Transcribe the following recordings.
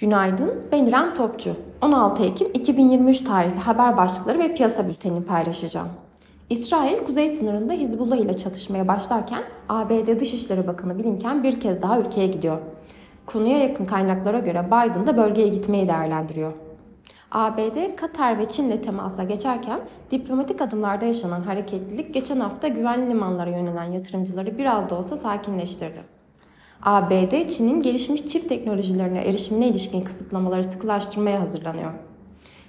Günaydın, ben İrem Topçu. 16 Ekim 2023 tarihli haber başlıkları ve piyasa bültenini paylaşacağım. İsrail kuzey sınırında Hizbullah ile çatışmaya başlarken ABD Dışişleri Bakanı Blinken bir kez daha ülkeye gidiyor. Konuya yakın kaynaklara göre Biden da bölgeye gitmeyi değerlendiriyor. ABD, Katar ve Çin'le temasa geçerken diplomatik adımlarda yaşanan hareketlilik geçen hafta güvenli limanlara yönelen yatırımcıları biraz da olsa sakinleştirdi. ABD, Çin'in gelişmiş çip teknolojilerine erişimine ilişkin kısıtlamaları sıkılaştırmaya hazırlanıyor.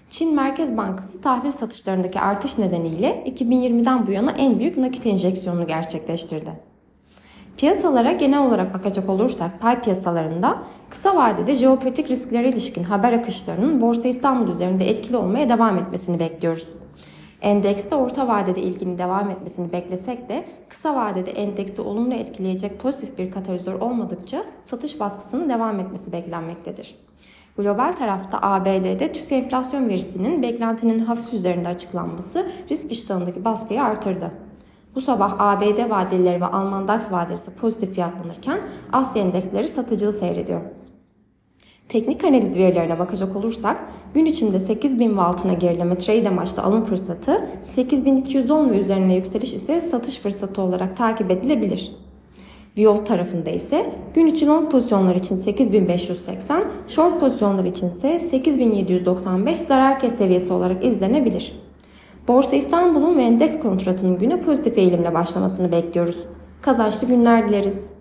Çin Merkez Bankası tahvil satışlarındaki artış nedeniyle 2020'den bu yana en büyük nakit enjeksiyonunu gerçekleştirdi. Piyasalara genel olarak bakacak olursak pay piyasalarında kısa vadede jeopolitik risklere ilişkin haber akışlarının Borsa İstanbul üzerinde etkili olmaya devam etmesini bekliyoruz. Endekste orta vadede ilginin devam etmesini beklesek de kısa vadede endeksi olumlu etkileyecek pozitif bir katalizör olmadıkça satış baskısının devam etmesi beklenmektedir. Global tarafta ABD'de tüfe enflasyon verisinin beklentinin hafif üzerinde açıklanması risk iştahındaki baskıyı artırdı. Bu sabah ABD vadeleri ve Alman DAX vadeleri pozitif fiyatlanırken Asya endeksleri satıcılı seyrediyor. Teknik analiz verilerine bakacak olursak gün içinde 8000 ve altına gerileme trade amaçlı alım fırsatı, 8210 ve üzerine yükseliş ise satış fırsatı olarak takip edilebilir. Viyol tarafında ise gün içi long pozisyonlar için 8580, short pozisyonlar için ise 8795 zarar kes seviyesi olarak izlenebilir. Borsa İstanbul'un ve endeks kontratının güne pozitif eğilimle başlamasını bekliyoruz. Kazançlı günler dileriz.